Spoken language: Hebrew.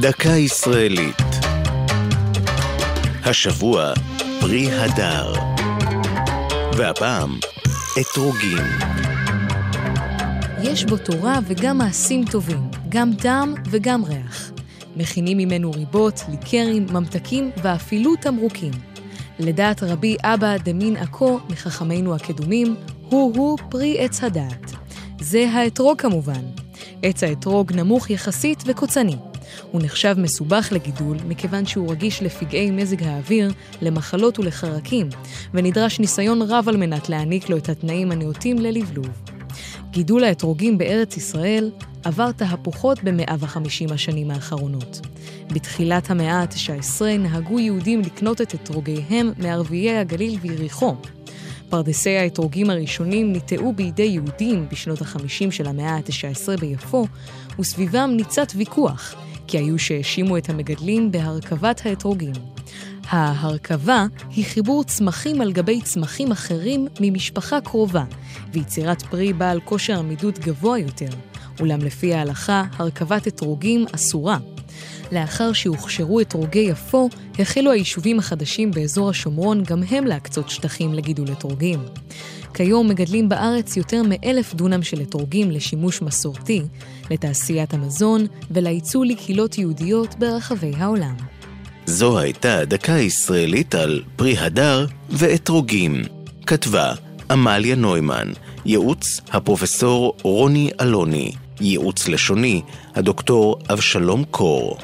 דקה ישראלית. השבוע פרי הדר. והפעם אתרוגים. יש בו תורה וגם מעשים טובים, גם טעם וגם ריח. מכינים ממנו ריבות, ליקרים, ממתקים ואפילו תמרוקים. לדעת רבי אבא דמין עכו מחכמינו הקדומים, הוא-הוא פרי עץ הדעת. זה האתרוג כמובן. עץ האתרוג נמוך יחסית וקוצני. הוא נחשב מסובך לגידול מכיוון שהוא רגיש לפגעי מזג האוויר, למחלות ולחרקים, ונדרש ניסיון רב על מנת להעניק לו את התנאים הנאותים ללבלוב. גידול האתרוגים בארץ ישראל עבר תהפוכות ב-150 השנים האחרונות. בתחילת המאה ה-19 נהגו יהודים לקנות את אתרוגיהם מערביי הגליל ויריחו. פרדסי האתרוגים הראשונים ניטעו בידי יהודים בשנות ה-50 של המאה ה-19 ביפו, וסביבם ניצת ויכוח, כי היו שהאשימו את המגדלים בהרכבת האתרוגים. ההרכבה היא חיבור צמחים על גבי צמחים אחרים ממשפחה קרובה, ויצירת פרי בעל כושר עמידות גבוה יותר, אולם לפי ההלכה, הרכבת אתרוגים אסורה. לאחר שהוכשרו אתרוגי יפו, החלו היישובים החדשים באזור השומרון גם הם להקצות שטחים לגידול אתרוגים. כיום מגדלים בארץ יותר מאלף דונם של אתרוגים לשימוש מסורתי, לתעשיית המזון ולייצוא לקהילות יהודיות ברחבי העולם. זו הייתה דקה ישראלית על פרי הדר ואתרוגים. כתבה עמליה נוימן, ייעוץ הפרופסור רוני אלוני, ייעוץ לשוני הדוקטור אבשלום קור.